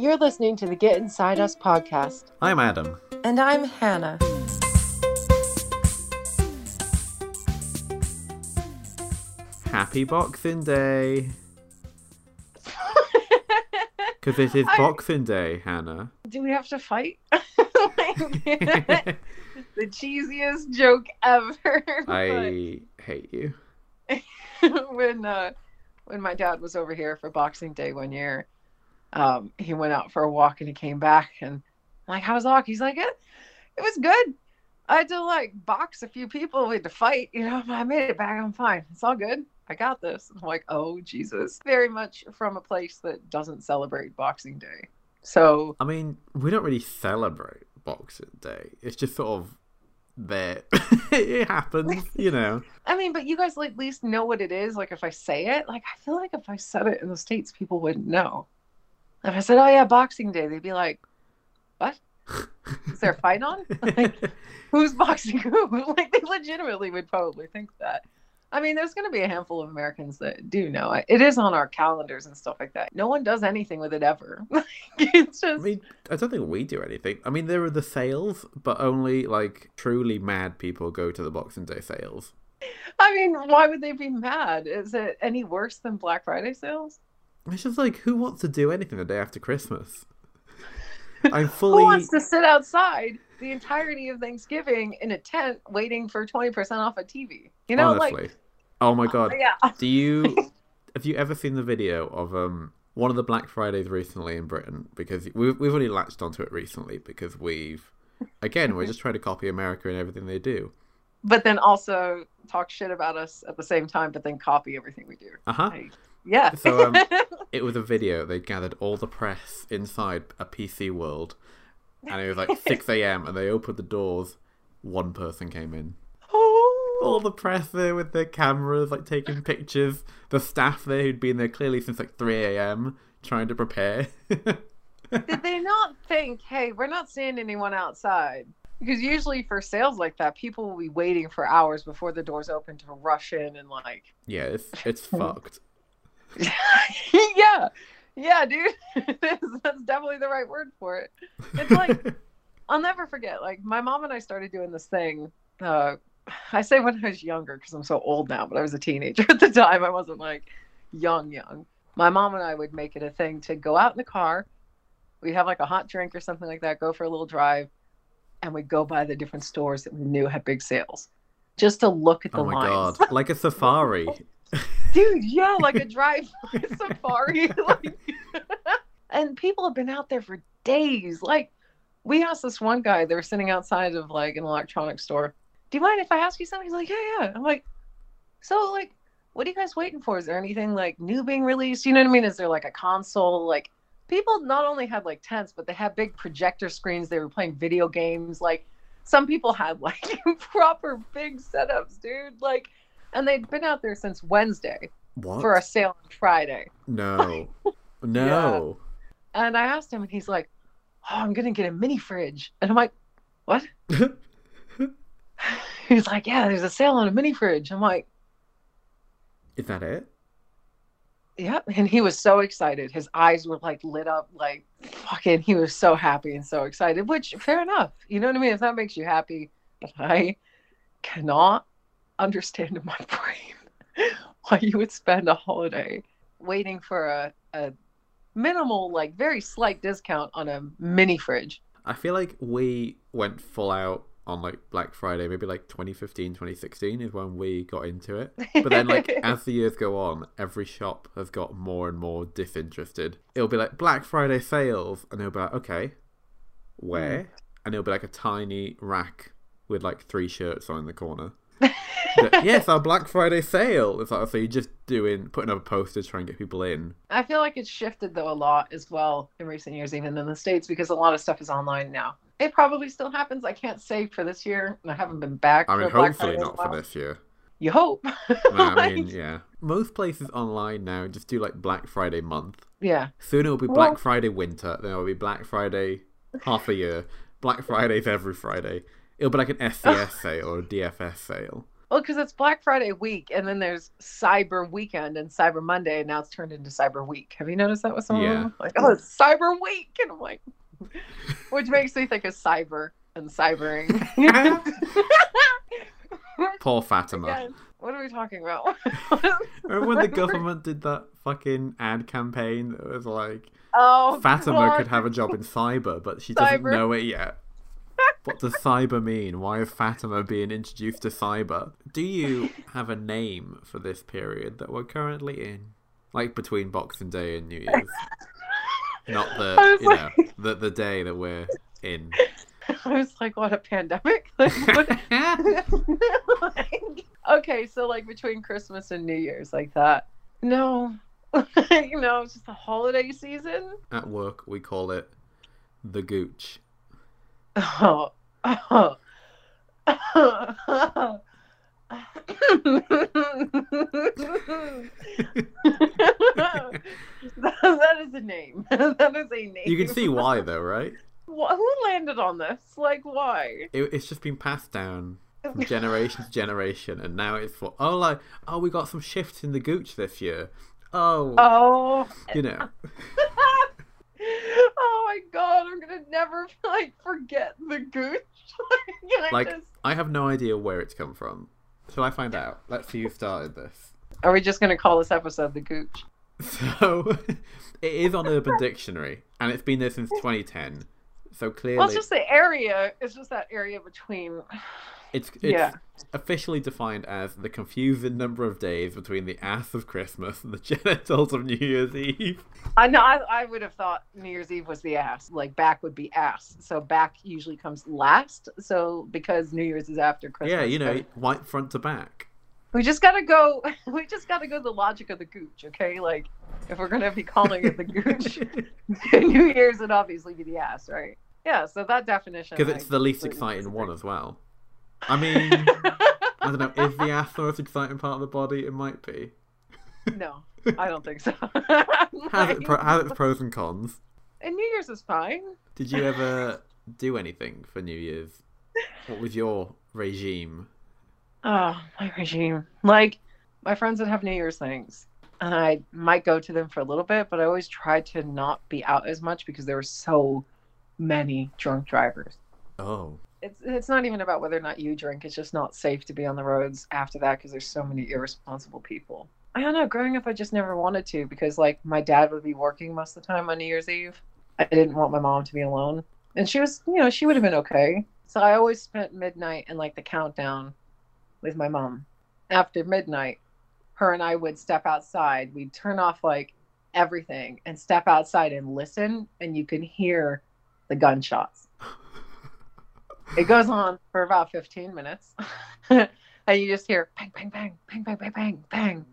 You're listening to the Get Inside Us podcast. I'm Adam. And I'm Hannah. Happy Boxing Day. Because it is I- Boxing Day, Hannah. Do we have to fight? the cheesiest joke ever. I hate you. When uh, when my dad was over here for Boxing Day one year, um, he went out for a walk and he came back and I'm like, "How was the walk?" He's like, "It, it was good. I had to like box a few people. We had to fight. You know, I made it back. I'm fine. It's all good. I got this." I'm like, "Oh Jesus!" Very much from a place that doesn't celebrate Boxing Day. So I mean, we don't really celebrate Boxing Day. It's just sort of there. it happens, you know. I mean, but you guys at least know what it is. Like if I say it, like I feel like if I said it in the states, people wouldn't know. If I said, "Oh yeah, Boxing Day," they'd be like, "What? Is there a fight on? Like, who's boxing who?" Like they legitimately would probably think that. I mean, there's going to be a handful of Americans that do know it. It is on our calendars and stuff like that. No one does anything with it ever. Like, it's I just mean, I don't think we do anything. I mean, there are the sales, but only like truly mad people go to the Boxing Day sales. I mean, why would they be mad? Is it any worse than Black Friday sales? It's just like, who wants to do anything the day after Christmas? I'm fully. Who wants to sit outside the entirety of Thanksgiving in a tent waiting for 20% off a TV? You know, honestly. like, oh my god. yeah. Do you have you ever seen the video of um one of the Black Fridays recently in Britain? Because we've we've only latched onto it recently because we've again we're just trying to copy America and everything they do. But then also talk shit about us at the same time, but then copy everything we do. Uh huh. Like, yeah. So, um, It was a video. They gathered all the press inside a PC world, and it was like six a.m. and they opened the doors. One person came in. Oh. All the press there with their cameras, like taking pictures. The staff there who'd been there clearly since like three a.m. trying to prepare. Did they not think, hey, we're not seeing anyone outside? Because usually for sales like that, people will be waiting for hours before the doors open to rush in and like Yeah, it's it's fucked. yeah, yeah, dude. That's definitely the right word for it. It's like I'll never forget. Like my mom and I started doing this thing. Uh, I say when I was younger because I'm so old now, but I was a teenager at the time. I wasn't like young, young. My mom and I would make it a thing to go out in the car. We'd have like a hot drink or something like that. Go for a little drive, and we'd go by the different stores that we knew had big sales, just to look at the oh my lines. god, like a safari. Dude yeah like a drive safari like, and people have been out there for days like we asked this one guy they were sitting outside of like an electronics store do you mind if i ask you something he's like yeah yeah. I'm like so like what are you guys waiting for? Is there anything like new being released? You know what i mean? Is there like a console? Like people not only had like tents but they had big projector screens they were playing video games like some people had like proper big setups dude like and they'd been out there since wednesday What? for a sale on Friday. No. No. And I asked him, and he's like, "Oh, I'm gonna get a mini fridge." And I'm like, "What?" He's like, "Yeah, there's a sale on a mini fridge." I'm like, Is that it? "Yep." And he was so excited. His eyes were like lit up, like fucking. He was so happy and so excited. Which, fair enough. You know what I mean? If that makes you happy, but I cannot understand in my brain why you would spend a holiday waiting for a, a minimal, like very slight discount on a mini fridge. I feel like we went full out on like Black Friday, maybe like 2015, 2016 is when we got into it. But then, like, as the years go on, every shop has got more and more disinterested. It'll be like Black Friday sales, and they'll be like, okay, where? Hmm. And it'll be like a tiny rack with like three shirts on in the corner. Yes, our Black Friday sale. It's like, so you're just doing, putting up a poster to try and get people in. I feel like it's shifted though a lot as well in recent years, even in the states, because a lot of stuff is online now. It probably still happens. I can't say for this year, and I haven't been back. I mean, hopefully Friday in a not for this year. You hope. I mean, yeah. Most places online now just do like Black Friday month. yeah. Soon it will be Well- Black Friday winter. Then it will be Black Friday half a year. Black Fridays every Friday. It'll be like an SCS sale or a DFS sale. Well, because it's Black Friday week, and then there's Cyber Weekend and Cyber Monday, and now it's turned into Cyber Week. Have you noticed that with some Yeah. of them? Like, oh, it's Cyber Week, and I'm like, which makes me think of cyber and cybering. Poor Fatima. Again, what are we talking about? Remember when the government did that fucking ad campaign that was like oh, Fatima God. could have a job in cyber, but she doesn't know it yet. What does cyber mean? Why is Fatima being introduced to cyber? Do you have a name for this period that we're currently in? Like between Boxing Day and New Year's. Not the you know the the day that we're in. I was like, what a pandemic? Like, what? Like, okay, so like between Christmas and New Year's, like that. No, you know, it's just the holiday season. At work we call it the gooch. Oh. oh. that, that is a name. that is a name. You can see why though, right? Wh- Who landed on this? Like, why? It, it's just been passed down from generation to generation, and now it's for oh like oh we got some shifts in the gooch this year. Oh, Oh. you know, oh my god, I'm gonna never like forget the gooch. I like just- I have no idea where it's come from. Shall I find out? Let's see who started this. Are we just gonna call this episode the gooch? So it is on Urban Dictionary, and it's been there since 2010. So clearly, Well, it's just the area. It's just that area between. It's it's Yeah. officially defined as the confusing number of days between the ass of Christmas and the genitals of New Year's Eve. I know. I, I would have thought New Year's Eve was the ass. Like back would be ass. So back usually comes last. So because New Year's is after Christmas. yeah, you know, but white front to back. We just gotta go. We just gotta go the logic of the gooch. Okay, like if we're gonna be calling it the gooch, New Year's would obviously be the ass, right? Yeah. So that definition. Because I it's the least exciting one as well. I mean, I don't know, is the ass the most exciting part of the body? It might be. no, I don't think so. Has, it pro- has its pros and cons. and New Year's is fine. Did you ever do anything for New Year's? What was your regime? Oh, my regime. Like my friends would have New Year's things, and I might go to them for a little bit, but I always try to not be out as much because there were so many drunk drivers. Oh, It's it's not even about whether or not you drink. It's just not safe to be on the roads after that because there's so many irresponsible people. I don't know. Growing up, I just never wanted to because like my dad would be working most of the time on New Year's Eve. I didn't want my mom to be alone, and she was, you know, she would have been okay. So I always spent midnight and like the countdown with my mom. After midnight, her and I would step outside. We'd turn off like everything and step outside and listen, and you can hear the gunshots. It goes on for about 15 minutes. and you just hear bang, bang, bang, bang, bang, bang, bang, bang,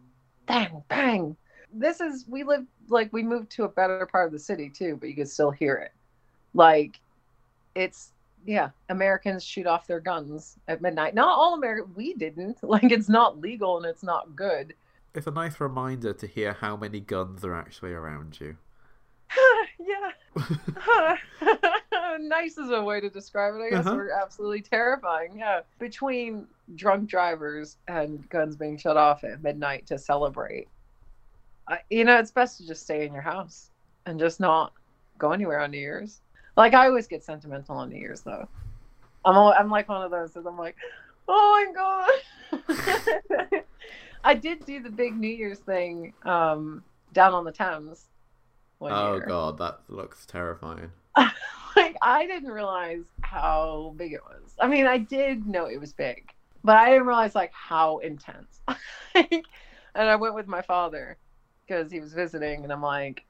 bang, bang. This is, we live, like, we moved to a better part of the city too, but you could still hear it. Like, it's, yeah, Americans shoot off their guns at midnight. Not all Americans, we didn't. Like, it's not legal and it's not good. it's a nice reminder to hear how many guns are actually around you. yeah. Nice is a way to describe it. I guess Uh-huh. we're absolutely terrifying. Yeah. Between drunk drivers and guns being shut off at midnight to celebrate, I, you know, it's best to just stay in your house and just not go anywhere on New Year's. Like, I always get sentimental on New Year's, though. I'm, al- I'm like one of those that I'm like, oh my God. I did do the big New Year's thing um, down on the Thames. One oh year Oh god, that looks terrifying. like I didn't realize how big it was. I mean, I did know it was big, but I didn't realize like how intense. and I went with my father because he was visiting, and I'm like,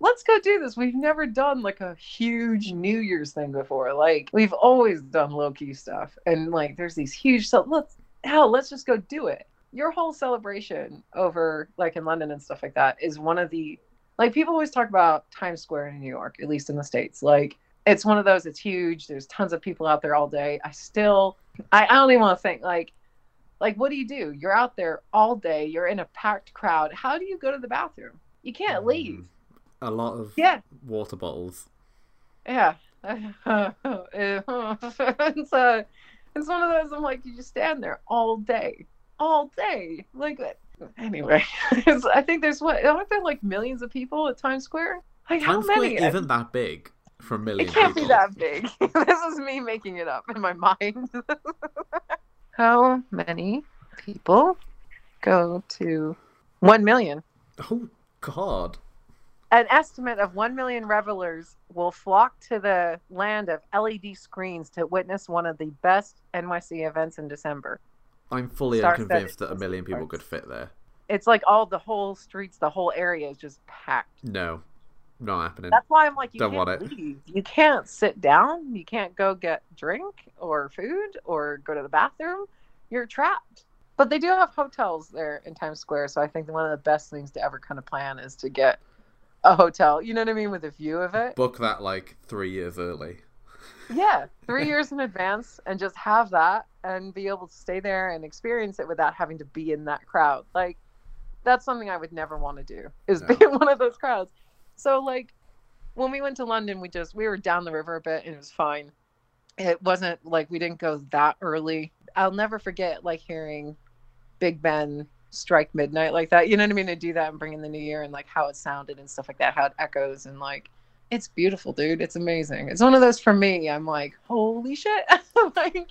"Let's go do this. We've never done like a huge New Year's thing before. Like we've always done low key stuff, and like there's these huge. So let's hell, let's just go do it." Your whole celebration over like in London and stuff like that is one of the like people always talk about Times Square in New York, at least in the States. Like it's one of those, it's huge. There's tons of people out there all day. I still I, I don't even want to think like like what do you do? You're out there all day, you're in a packed crowd. How do you go to the bathroom? You can't leave. A lot of Yeah. water bottles. Yeah. it's uh, It's one of those I'm like, you just stand there all day, all day. Like anyway, I think there's what aren't there like millions of people at Times Square? Like how Times Square many? isn't that big for a million It can't people. be that big. this is me making it up in my mind. how many people go to one million? Oh God. An estimate of 1 million revelers will flock to the land of LED screens to witness one of the best NYC events in December. I'm fully Star-studded unconvinced that a million people could fit there. It's like all the whole streets, the whole area is just packed. No, not happening. That's why I'm like, you Don't can't leave. You can't sit down. You can't go get drink or food or go to the bathroom. You're trapped. But they do have hotels there in Times Square, so I think one of the best things to ever kind of plan is to get a hotel. You know what I mean, with a view of it. Book that like three years early. Yeah, three years in advance, and just have that and be able to stay there and experience it without having to be in that crowd. Like, that's something I would never want to do is be in one of those crowds. So, like, when we went to London, we just we were down the river a bit and it was fine. It wasn't like we didn't go that early. I'll never forget like hearing Big Ben strike midnight like that. You know what I mean? To do that and bring in the new year and like how it sounded and stuff like that, how it echoes and like it's beautiful, dude. It's amazing. It's one of those for me. I'm like, holy shit. like,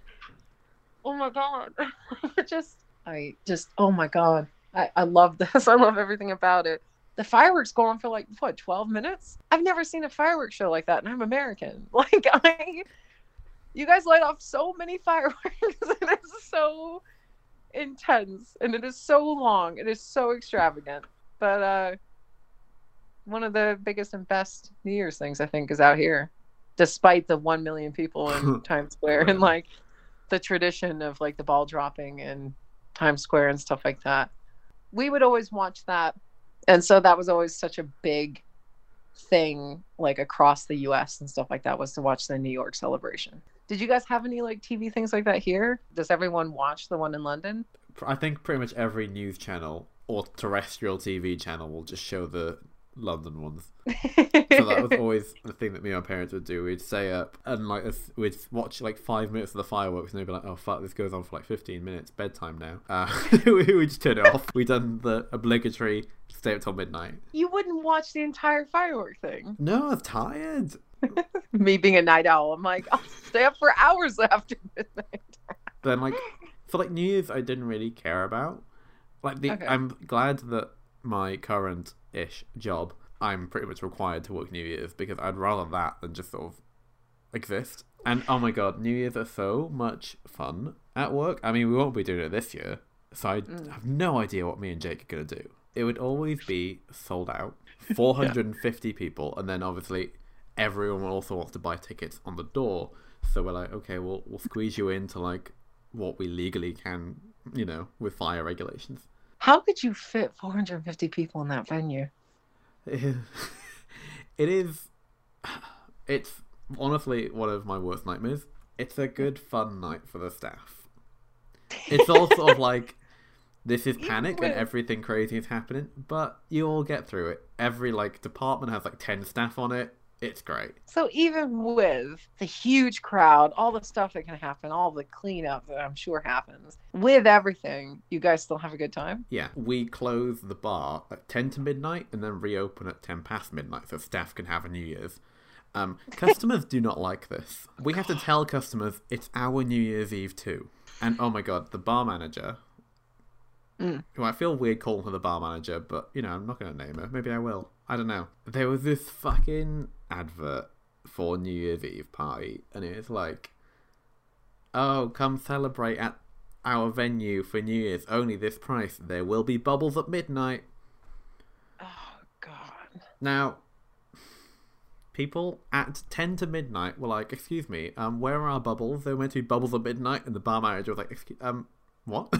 oh my god. just I just oh my god. I, I love this. I love everything about it. The fireworks go on for like what, 12 minutes? I've never seen a fireworks show like that, and I'm American. Like I you guys light off so many fireworks. and it is so intense and it is so long. It is so extravagant. But uh one of the biggest and best New Year's things I think is out here. Despite the one million people in Times Square and like the tradition of like the ball dropping in Times Square and stuff like that. We would always watch that. And so that was always such a big thing like across the US and stuff like that was to watch the New York celebration. Did you guys have any like TV things like that here? Does everyone watch the one in London? I think pretty much every news channel or terrestrial TV channel will just show the London ones. So that was always the thing that me and my parents would do. We'd stay up and like we'd watch like five minutes of the fireworks, and they'd be like, "Oh fuck, this goes on for like fifteen minutes. Bedtime now." Uh, we would just turn it off. We done the obligatory stay up till midnight. you wouldn't watch the entire firework thing. No, I'm tired. Me being a night owl, I'm like, I'll stay up for hours after midnight. then like for like New Year's, I didn't really care about. Like the, Okay. I'm glad that my current ish job, I'm pretty much required to work New Year's because I'd rather that than just sort of exist. And oh my god, New Year's are so much fun at work. I mean, we won't be doing it this year, so I Mm. have no idea what me and Jake are gonna do. It would always be sold out, 450 people, and then obviously everyone also wants to buy tickets on the door. So we're like, okay, we'll we'll squeeze you into like what we legally can, you know, with fire regulations. How could you fit 450 people in that venue? it is. It's honestly one of my worst nightmares. It's a good fun night for the staff. It's all sort of like this is panic and everything crazy is happening, but you all get through it. Every like department has like ten staff on it. It's great. So even with the huge crowd, all the stuff that can happen, all the cleanup that I'm sure happens, with everything, you guys still have a good time. Yeah, we close the bar at 10 to midnight and then reopen at 10 past midnight so staff can have a New Year's. Um, customers do not like this. We have to tell customers it's our New Year's Eve too. And oh my god, the bar manager, Mm. who I feel weird calling her the bar manager, but you know, I'm not going to name her. Maybe I will. I don't know. There was this fucking advert for New Year's Eve party, and it was like, oh, come celebrate at our venue for New Year's. Only this price. There will be bubbles at midnight. Oh God. Now, people at 10 to midnight were like, excuse me, um, where are our bubbles? They were meant to be bubbles at midnight, and the bar manager was like, excuse, um, what?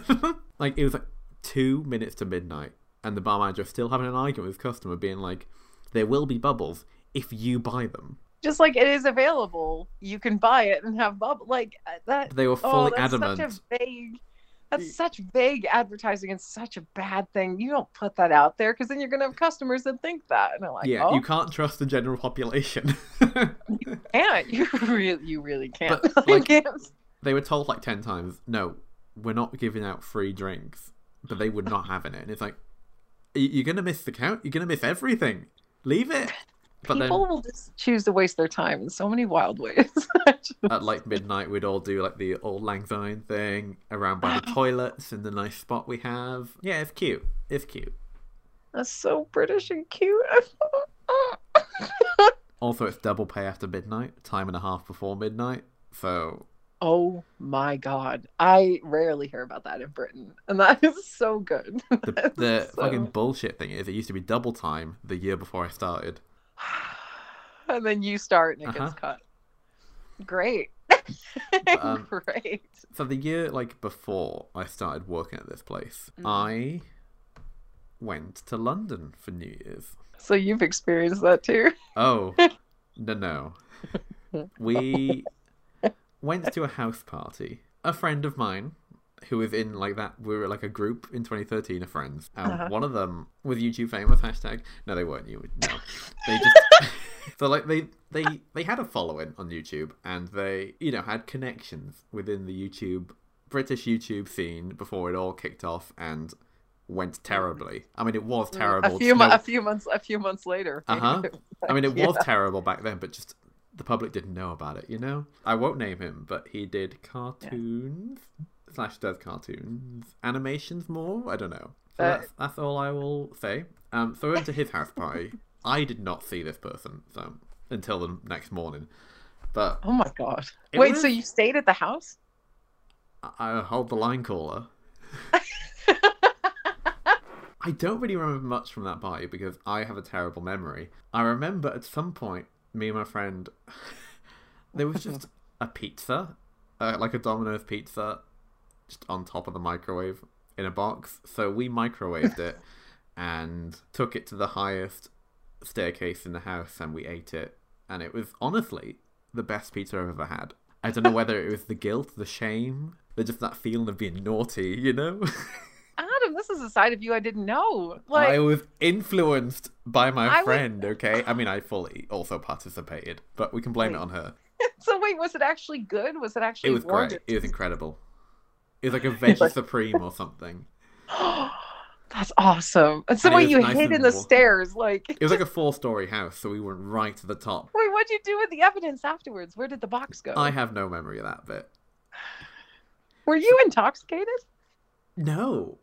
like, it was like two minutes to midnight, and the bar manager still having an argument with his customer, being like, there will be bubbles if you buy them. Just like it is available, you can buy it and have bubble like uh, that. They were Oh, fully that's adamant. such a vague. That's such vague advertising and such a bad thing. You don't put that out there because then you're gonna have customers that think that and they're like, yeah, "Oh, you can't trust the general population. can't. You really, you really can't. But, you like, can't. they were told like 10 times, no, we're not giving out free drinks, but they would not have it. And it's like, "Y- you're going to miss the count. You're going to miss everything. Leave it. But then People will just choose to waste their time in so many wild ways. at like midnight, we'd all do like the Auld Lang Syne thing around by the toilets in the nice spot we have. Yeah, it's cute. It's cute. That's so British and cute. Also, it's double pay after midnight, time and a half before midnight. So oh my god. I rarely hear about that in Britain. And that is so good. the, the so- fucking bullshit thing is, it used to be double time the year before I started. and then you start and it Uh-huh. gets cut. Great. um, Great. So the year like before I started working at this place, Mm. I went to London for New Year's. So you've experienced that too. Oh, no, no. We went to a house party. A friend of mine who was in like that, we were like a group in 2013 of friends. And Uh-huh. one of them was YouTube famous, hashtag. No, they weren't. You would No. They just. so like they, they, they had a following on YouTube and they, you know, had connections within the YouTube, British YouTube scene before it all kicked off and went terribly. I mean, it was terrible. A few, mo- No- a few months. A few months later. Uh-huh. I mean, it was Yeah. terrible back then, but just the public didn't know about it, you know? I won't name him, but he did cartoons slash does cartoons, animations more. I don't know. So Uh, that's, that's all I will say. Um, so we went to his house party. I did not see this person so until the next morning, but Oh my god. Wait, was- so you stayed at the house? I I hold the line caller. I don't really remember much from that party because I have a terrible memory. I remember at some point, me and my friend, there was just a pizza, uh, like a Domino's pizza, just on top of the microwave in a box. So we microwaved it and took it to the highest staircase in the house and we ate it. And it was honestly the best pizza I've ever had. I don't know whether it was the guilt, the shame, the just that feeling of being naughty, you know? This is a side of you I didn't know. Like, I was influenced by my I friend, okay? I mean, I fully also participated, but we can blame it on her. so wait, was it actually good? Was it actually It was warmed great. It was incredible. It was like a veggie supreme or something. That's awesome. It's the way you nice hid in the warm. stairs. Like, It was like a four-story house, so we went right to the top. wait, what'd you do with the evidence afterwards? Where did the box go? I have no memory of that bit. Were you intoxicated? No,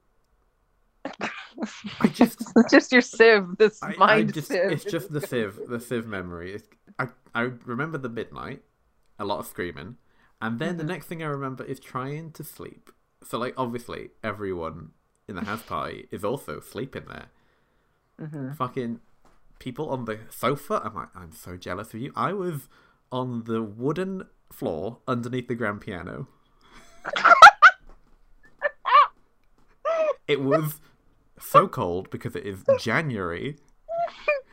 I just just your sieve, this I, I mind just, sieve. it's just the sieve, the sieve memory. It's, I, I remember the midnight, a lot of screaming, and then the Mhm. next thing I remember is trying to sleep. So, like, obviously, everyone in the house party is also sleeping there. Mhm. Fucking people on the sofa. I'm like, I'm so jealous of you. I was on the wooden floor underneath the grand piano. It was so cold because it is January.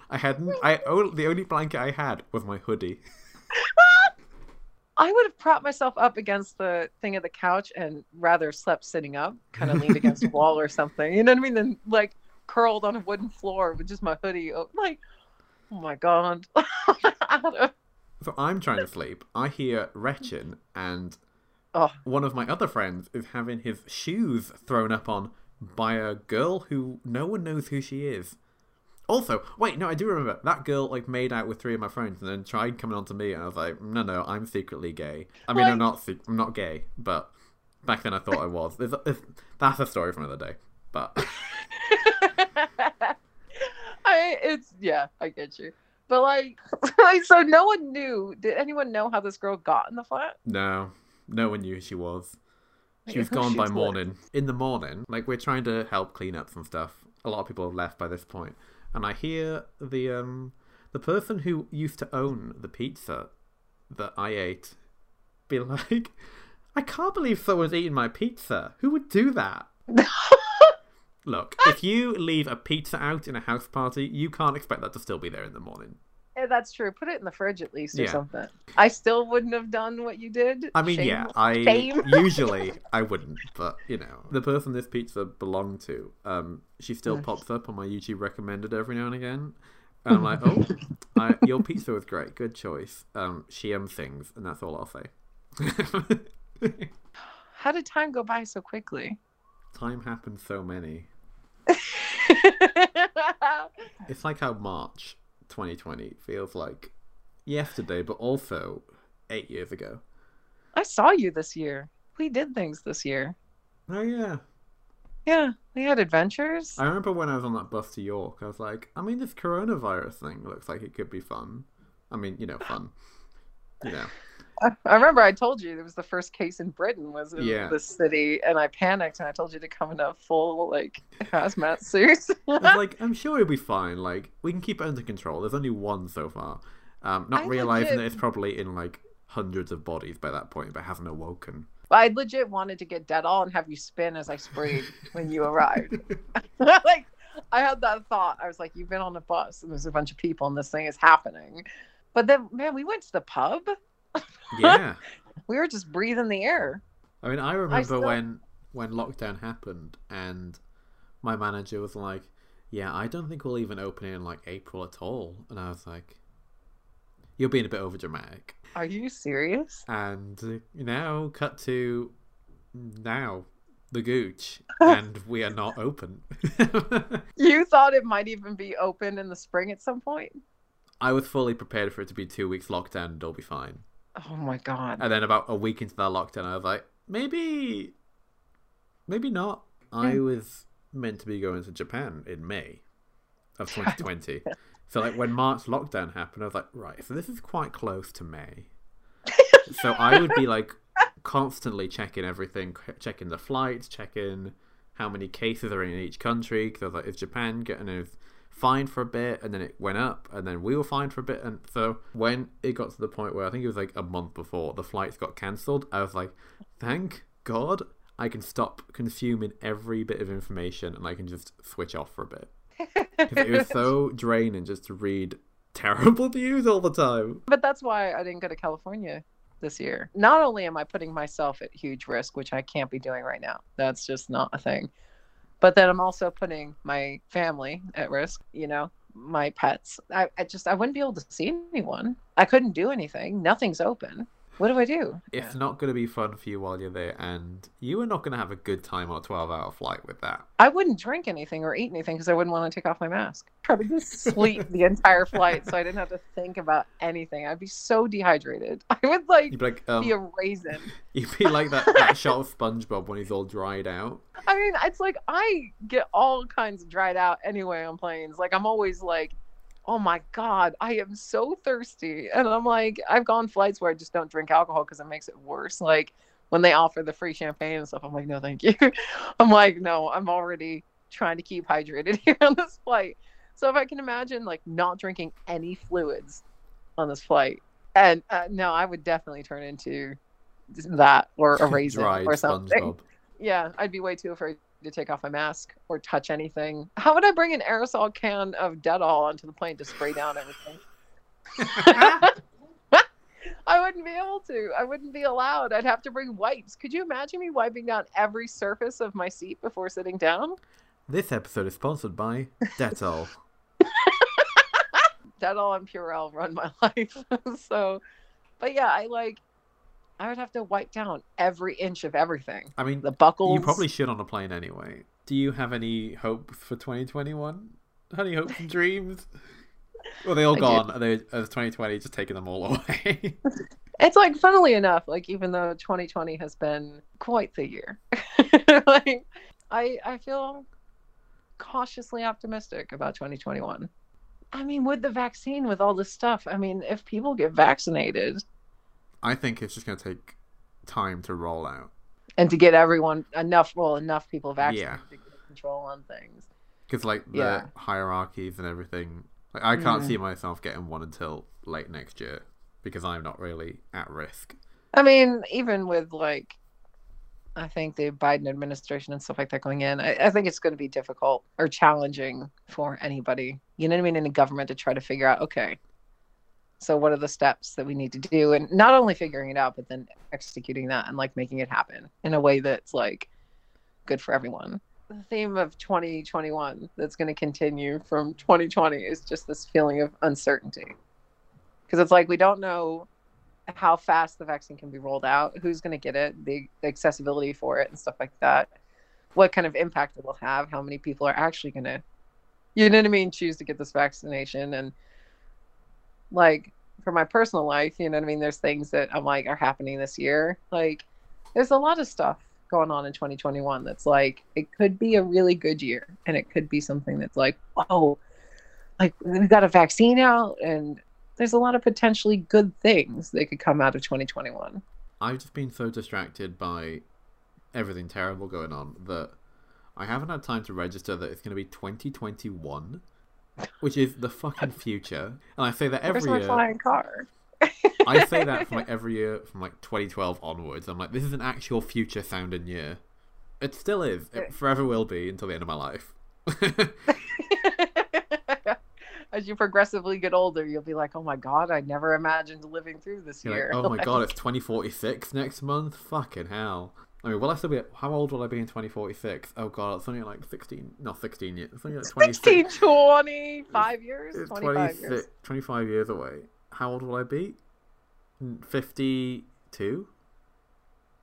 I hadn't. I oh, the only blanket I had was my hoodie. I would have propped myself up against the thing of the couch and rather slept sitting up, kind of leaned against a wall or something. You know what I mean? Than like curled on a wooden floor with just my hoodie. Like, oh my god. So I'm trying to sleep. I hear retching, and Oh. one of my other friends is having his shoes thrown up on by a girl who no one knows who she is. Also, wait, no, I do remember that girl like made out with three of my friends and then tried coming on to me, and I was like, no, no, I'm secretly gay. I mean, I'm not, se- I'm not gay, but back then I thought I was. It's, it's, that's a story for another day. But I it's yeah, I get you. But like, like so no one knew. Did anyone know how this girl got in the flat? no, no one knew who she was. She Like, was gone by morning. In the morning, like we're trying to help clean up some stuff. A lot of people have left by this point, and I hear the um the person who used to own the pizza that I ate be like, "I can't believe someone's eating my pizza. Who would do that?" Look, if you leave a pizza out in a house party, you can't expect that to still be there in the morning. Yeah, that's true. Put it in the fridge at least or Yeah. something. I still wouldn't have done what you did. I mean, Shame- yeah, I shame. usually I wouldn't, but you know, the person this pizza belonged to, um, she still pops up on my YouTube recommended every now and again, and I'm like, oh, I, your pizza was great, good choice. Um, she um things, and that's all I'll say. How did time go by so quickly? Time happens so many. It's like how March 2020 feels like yesterday, but also eight years ago. I saw you this year. We did things this year. Oh yeah. Yeah, we had adventures. I remember when I was on that bus to York, I was like, I mean, this coronavirus thing looks like it could be fun. I mean, you know, fun. You know. I, remember I told you it was the first case in Britain was in Yeah. the city, and I panicked and I told you to come in a full like hazmat suit. Like, I'm sure it'll be fine. Like, we can keep it under control. There's only one so far. Um, not I realizing legit- that it's probably in like hundreds of bodies by that point, but hasn't awoken. I legit wanted to get Dettol and have you spin as I sprayed when you arrived. like I had that thought. I was like, you've been on a bus and there's a bunch of people and this thing is happening. But then, man, we went to the pub. Yeah. We were just breathing the air. I mean, I remember still- when when lockdown happened, and my manager was like, "Yeah, I don't think we'll even open in like April at all," and I was like, "You're being a bit overdramatic." Are you serious? And now, cut to now, the Gooch, and we are not open. You thought it might even be open in the spring at some point? I was fully prepared for it to be two weeks lockdown and it'll be fine. Oh my god. And then about a week into that lockdown, I was like, maybe, maybe not. I was meant to be going to Japan in May of 2020. so like when March lockdown happened, I was like, right, so this is quite close to May. so I would be like constantly checking everything, checking the flights, checking how many cases are in each country. Because I was like, is Japan getting a fine for a bit, and then it went up, and then we were fine for a bit, and so when it got to the point where I think it was like a month before the flights got cancelled, I was like, thank God I can stop consuming every bit of information and I can just switch off for a bit it was so draining just to read terrible news all the time. But that's why I didn't go to California this year. Not only am I putting myself at huge risk, which I can't be doing right now, that's just not a thing. But then I'm also putting my family at risk, you know, my pets. I, I just, I wouldn't be able to see anyone. I couldn't do anything. Nothing's open. What do I do? It's not going to be fun for you while you're there, and you are not going to have a good time on a 12 hour flight with that. I wouldn't drink anything or eat anything because I wouldn't want to take off my mask. Try to just sleep the entire flight so I didn't have to think about anything. I'd be so dehydrated. I would like You'd be like, um, be a raisin. you'd be like that, that shot of SpongeBob when he's all dried out. I mean, it's like I get all kinds of dried out anyway on planes. Like I'm always like, oh my god, I am so thirsty, and I'm like, I've gone flights where I just don't drink alcohol because it makes it worse. Like when they offer the free champagne and stuff, I'm like, no, thank you. I'm like, no, I'm already trying to keep hydrated here on this flight. So if I can imagine like not drinking any fluids on this flight, and uh, no, I would definitely turn into that or a raisin or something SpongeBob. yeah, I'd be way too afraid to take off my mask or touch anything. How would I bring an aerosol can of Dettol onto the plane to spray down everything? I wouldn't be able to. I wouldn't be allowed. I'd have to bring wipes. Could you imagine me wiping down every surface of my seat before sitting down? This episode is sponsored by Dettol. Dettol and Purell run my life. so, but yeah, I like. I would have to wipe down every inch of everything. I mean, The buckles. you probably should on a plane anyway. Do you have any hope for 2021? Any hopes and dreams? Well, they all I gone. Are they, uh, is 2020 just taking them all away? It's like, funnily enough, like even though 2020 has been quite the year, like I I feel cautiously optimistic about 2021. I mean, with the vaccine, with all this stuff, I mean, if people get vaccinated I think it's just going to take time to roll out. and to get everyone enough, well, enough people vaccinated Yeah. to get control on things. Because, like, the Yeah. hierarchies and everything. Like, I can't Mhm. see myself getting one until late next year because I'm not really at risk. I mean, even with like, I think the Biden administration and stuff like that going in, I, I think it's going to be difficult or challenging for anybody, you know what I mean, in the government to try to figure out, okay, so what are the steps that we need to do? And not only figuring it out, but then executing that and like making it happen in a way that's like good for everyone. The theme of 2021 that's going to continue from 2020 is just this feeling of uncertainty. Because it's like we don't know how fast the vaccine can be rolled out, who's going to get it, the, the accessibility for it, and stuff like that. What kind of impact it will have, how many people are actually going to, you know what I mean, choose to get this vaccination. And like for my personal life, you know what I mean, there's things that I'm like are happening this year. Like there's a lot of stuff going on in 2021 that's like, it could be a really good year and it could be something that's like, whoa, like we've got a vaccine out and there's a lot of potentially good things that could come out of 2021. I've just been so distracted by everything terrible going on that I haven't had time to register that it's going to be 2021, which is the fucking future. And I say that every Where's my year. flying car? I say that from like every year from like 2012 onwards. I'm like, this is an actual future sounding year. It still is. It forever will be until the end of my life. As you progressively get older, you'll be like, "Oh my god, I never imagined living through this You're year." like, oh my Like, god, it's 2046 next month. Fucking hell. I mean, will I still be? How old will I be in 2046? Oh god, it's only like 16. Not 16 years. It's only like 26. 16, 20, five years, It's 25 26 years. 25 years away. How old will I be? 52?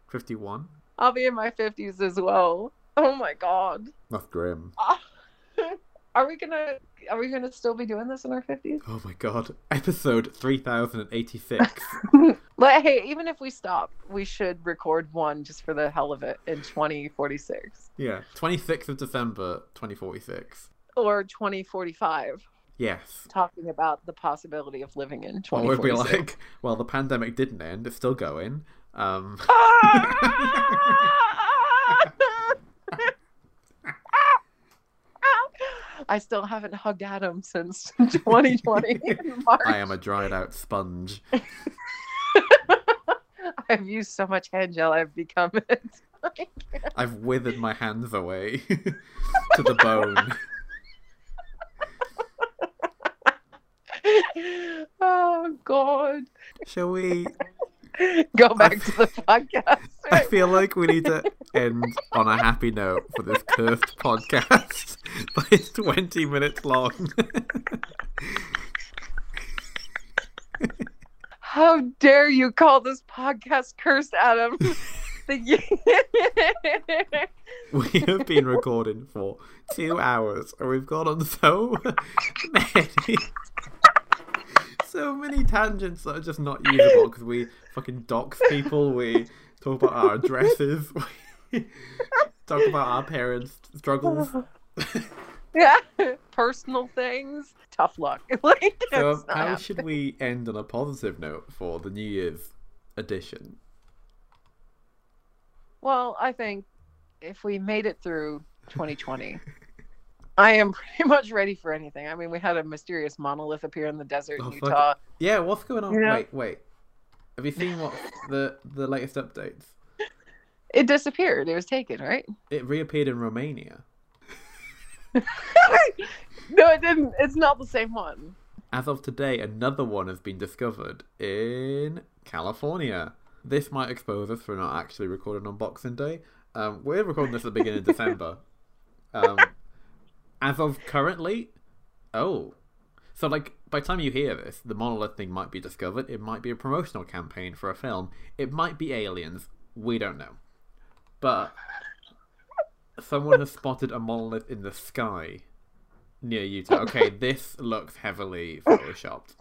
51? I'll be in my 50s as well. Oh my god. That's grim. Are we gonna are we gonna still be doing this in our 50s? Oh my god. Episode 3086. But hey, even if we stop, we should record one just for the hell of it in 2046 yeah. 26th of December 2046. or 2045, Yes. talking about the possibility of living in Or we'd be like, well, the pandemic didn't end. It's still going. Um, I still haven't hugged Adam since 2020 March. I am a dried out sponge. I've used so much hand gel, I've become it. I've withered my hands away to the bone. oh God! Shall we? Go back to the podcast. I feel like we need to end on a happy note for this cursed podcast. But it's 20 minutes long. How dare you call this podcast cursed, Adam? We have been recording for two hours and we've gone on so many. So many tangents that are just not usable because we fucking dox people, we talk about our addresses, we talk about our parents' struggles. Yeah, personal things. Tough luck. like, So, how happening. should we end on a positive note for the New Year's edition? Well, I think if we made it through 2020, I am pretty much ready for anything. I mean, we had a mysterious monolith appear in the desert Oh, in fuck Utah. Yeah, what's going on? Yeah. Wait, wait. Have you seen what the the latest updates? It disappeared. It was taken, right? It reappeared in Romania. no, it didn't. It's not the same one. As of today, another one has been discovered in California. This might expose us for not actually recording on Boxing Day. Um, we're recording this at the beginning of December. Um, as of currently, oh, so like by the time you hear this, the monolith thing might be discovered. It might be a promotional campaign for a film. It might be aliens. We don't know, but someone has spotted a monolith in the sky near Utah. Okay, this looks heavily photoshopped.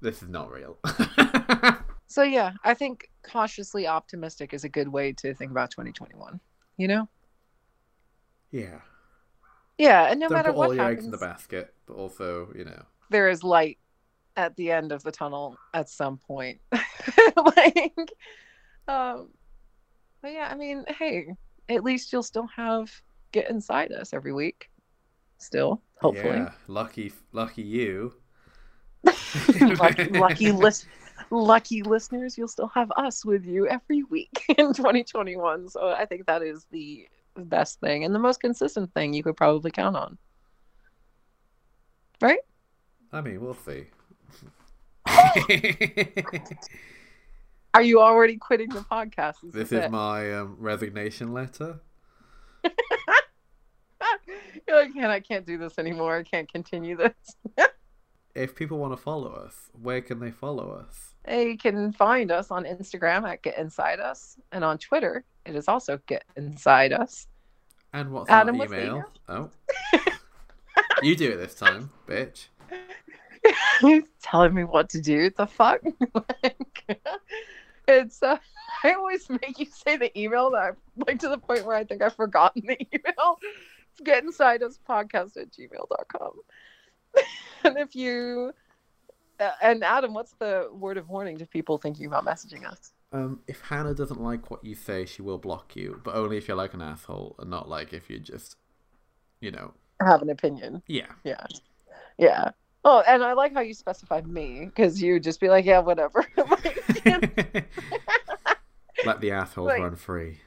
This is not real. So yeah, I think cautiously optimistic is a good way to think about 2021. You know? yeah. Yeah, and no Don't matter put what all your eggs in the basket, but also, you know. there is light at the end of the tunnel at some point. like, um, but yeah, I mean, hey, at least you'll still have get inside us every week. Still, hopefully, Yeah, lucky, lucky you. lucky, lucky list. Lucky listeners, you'll still have us with you every week in 2021. So I think that is the best thing and the most consistent thing you could probably count on. Right? I mean, we'll see. Are you already quitting the podcast? this it? is my um, resignation letter. You're like, man, I can't do this anymore. I can't continue this. if people want to follow us, where can they follow us? They can find us on Instagram at Get Inside Us, and on Twitter, it is also Get Inside Us. And what's Adam, our what's email? Oh. you do it this time, bitch. You telling me what to do. The fuck? like, it's uh, I always make you say the email that I'm like to the point where I think I've forgotten the email. It's get inside us podcast at gmail.com. and if you uh, and Adam, what's the word of warning to people thinking about messaging us? Um, if Hannah doesn't like what you say, she will block you, but only if you're like an asshole, and not like if you just, you know, Have an opinion. yeah. Yeah. Yeah. Oh, and I like how you specified me because you'd just be like, yeah, whatever. Like, Let the assholes Like- run free.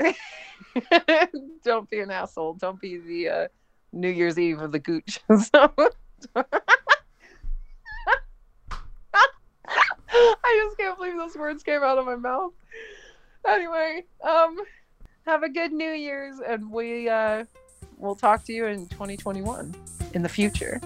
don't be an asshole. Don't be the uh, New Year's Eve of the gooch. I just can't believe those words came out of my mouth. Anyway, um, have a good New Year's, and we uh, we'll talk to you in 2021 in the future.